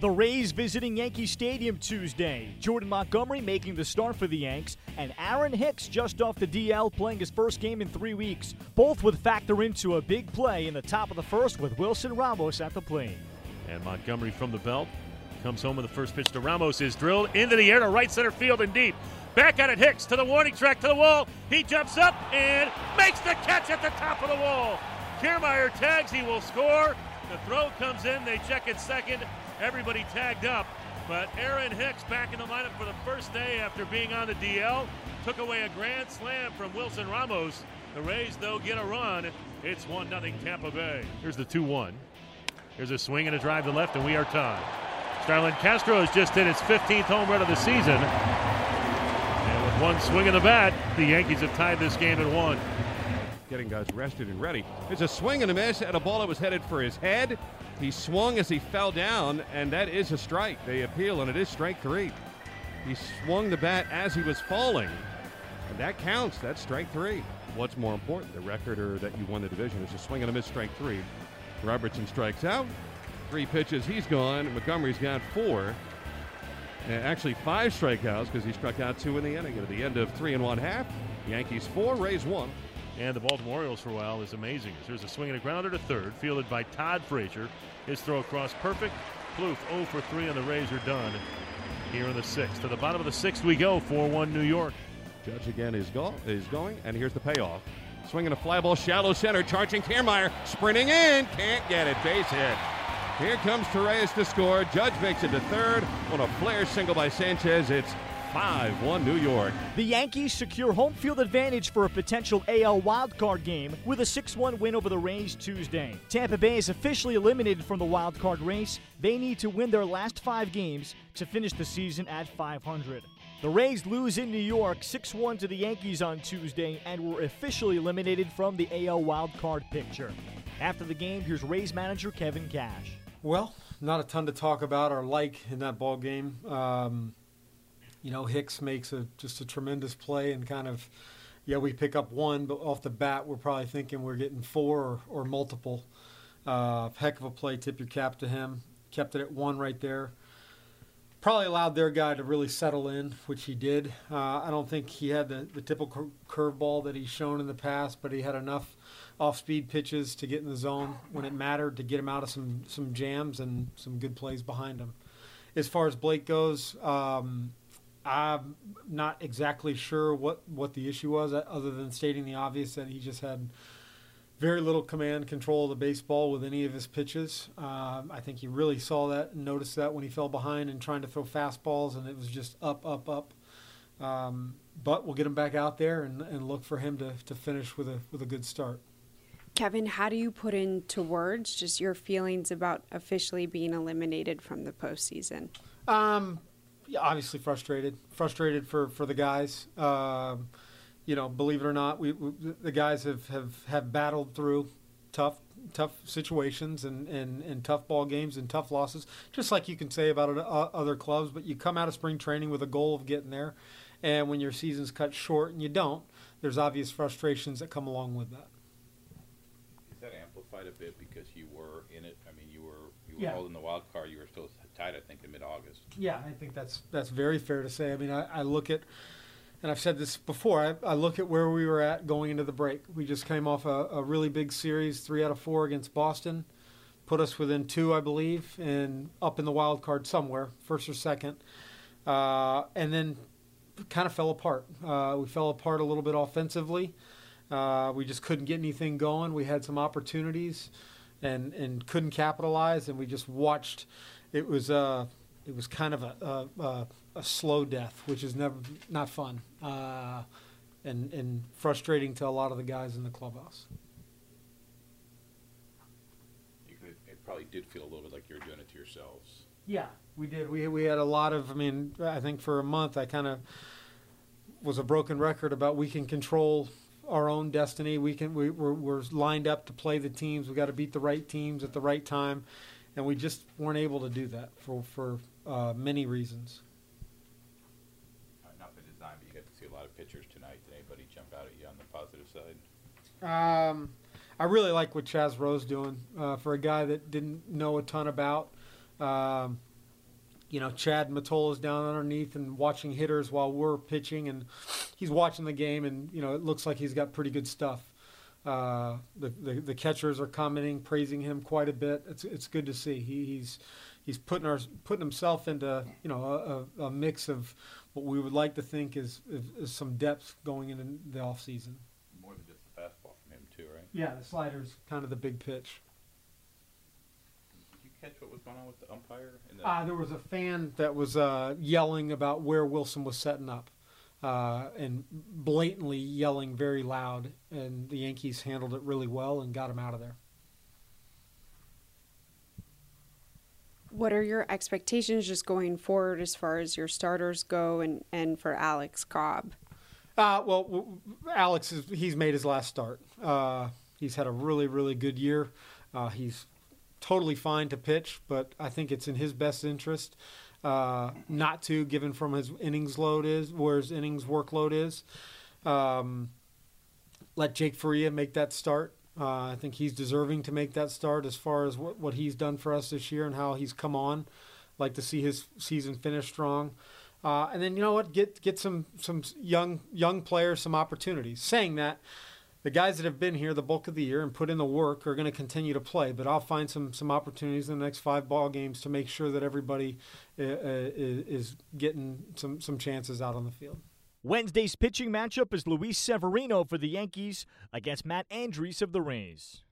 The Rays visiting Yankee Stadium Tuesday. Jordan Montgomery making the start for the Yanks, and Aaron Hicks just off the DL playing his first game in three weeks. Both would factor into a big play in the top of the first with Wilson Ramos at the plate. And Montgomery from the belt comes home with the first pitch to Ramos is drilled into the air to right center field and deep. Back at it, Hicks to the warning track to the wall. He jumps up and makes the catch at the top of the wall. Kiermaier tags, he will score. The throw comes in, they check it second. Everybody tagged up. But Aaron Hicks back in the lineup for the first day after being on the DL. Took away a grand slam from Wilson Ramos. The Rays, though, get a run. It's 1 0 Tampa Bay. Here's the 2 1. Here's a swing and a drive to left, and we are tied. Starlin Castro has just hit his 15th home run of the season. And with one swing of the bat, the Yankees have tied this game at one. Getting guys rested and ready. There's a swing and a miss at a ball that was headed for his head. He swung as he fell down, and that is a strike. They appeal, and it is strike three. He swung the bat as he was falling, and that counts. That's strike three. What's more important, the record or that you won the division? Is a swing and a miss, strike three. Robertson strikes out. Three pitches, he's gone. Montgomery's got four. And actually, five strikeouts because he struck out two in the inning. At the end of three and one half, Yankees four, Rays one. And the Baltimore Orioles for a while is amazing. There's a swing and a grounder to third, fielded by Todd Frazier. His throw across perfect. Plouffe 0 for 3 on the Rays are done here in the sixth. To the bottom of the sixth we go, 4-1 New York. Judge again is, go- is going, and here's the payoff. Swinging a fly ball, shallow center, charging Kiermaier, sprinting in, can't get it, base hit. Here comes Torreyes to score. Judge makes it to third on a flare single by Sanchez. It's 5 1 New York. The Yankees secure home field advantage for a potential AL wildcard game with a 6 1 win over the Rays Tuesday. Tampa Bay is officially eliminated from the wildcard race. They need to win their last five games to finish the season at 500. The Rays lose in New York 6 1 to the Yankees on Tuesday and were officially eliminated from the AL wildcard picture. After the game, here's Rays manager Kevin Cash. Well, not a ton to talk about or like in that ball game. Um, you know, Hicks makes a just a tremendous play and kind of, yeah, we pick up one, but off the bat, we're probably thinking we're getting four or, or multiple. Uh, heck of a play. Tip your cap to him. Kept it at one right there. Probably allowed their guy to really settle in, which he did. Uh, I don't think he had the, the typical curveball that he's shown in the past, but he had enough off-speed pitches to get in the zone when it mattered to get him out of some some jams and some good plays behind him. As far as Blake goes, um, I'm not exactly sure what, what the issue was, uh, other than stating the obvious that he just had very little command control of the baseball with any of his pitches. Um, I think he really saw that and noticed that when he fell behind and trying to throw fastballs, and it was just up, up, up. Um, but we'll get him back out there and, and look for him to, to finish with a with a good start. Kevin, how do you put into words just your feelings about officially being eliminated from the postseason? Um, yeah, obviously frustrated. Frustrated for, for the guys. Um, you know, believe it or not, we, we, the guys have, have, have battled through tough tough situations and, and, and tough ball games and tough losses, just like you can say about uh, other clubs. But you come out of spring training with a goal of getting there, and when your season's cut short and you don't, there's obvious frustrations that come along with that. Is that amplified a bit because you were in it? I mean, you were you were Yeah. holding the wild card. You were still tied, I think, in mid-August. Yeah, I think that's that's very fair to say. I mean, I, I look at, and I've said this before. I, I look at where we were at going into the break. We just came off a, a really big series, three out of four against Boston, put us within two, I believe, and up in the wild card somewhere, first or second, uh, and then kind of fell apart. Uh, we fell apart a little bit offensively. Uh, we just couldn't get anything going. We had some opportunities, and and couldn't capitalize. And we just watched. It was uh, it was kind of a, a, a, a slow death, which is never not fun, uh, and and frustrating to a lot of the guys in the clubhouse. You could, it probably did feel a little bit like you were doing it to yourselves. Yeah, we did. We we had a lot of. I mean, I think for a month I kind of was a broken record about we can control our own destiny. We can we we're, we're lined up to play the teams. We got to beat the right teams at the right time, and we just weren't able to do that for for uh, many reasons. Uh, not the design, but you got to see a lot of pitchers tonight. Did anybody jump out at you on the positive side? Um, I really like what Chaz Roe's doing uh, for a guy that didn't know a ton about. Um, you know, Chad Mottola's down underneath and watching hitters while we're pitching, and he's watching the game, and you know, it looks like he's got pretty good stuff. Uh, the, the the catchers are commenting, praising him quite a bit. It's it's good to see. He, he's he's putting our putting himself into you know a, a mix of what we would like to think is, is, is some depth going into the off season. More than just the fastball from him, too, right? Yeah, the slider's kind of the big pitch. Did you catch what was going on with the umpire? The, Uh, there was a fan that was uh, yelling about where Wilson was setting up, uh, and blatantly yelling very loud. And the Yankees handled it really well and got him out of there. What are your expectations just going forward as far as your starters go and, and for Alex Cobb? Uh, well, Alex is he's made his last start. Uh, he's had a really really good year. Uh, he's totally fine to pitch, but I think it's in his best interest uh, not to, given from his innings load is where his innings workload is. Um, let Jake Faria make that start. Uh, I think he's deserving to make that start as far as what, what he's done for us this year and how he's come on. Like to see his season finish strong. Uh, and then you know what? Get get some some young young players some opportunities. Saying that, the guys that have been here the bulk of the year and put in the work are going to continue to play. But I'll find some some opportunities in the next five ball games to make sure that everybody uh, uh, is getting some some chances out on the field. Wednesday's pitching matchup is Luis Severino for the Yankees against Matt Andriese of the Rays.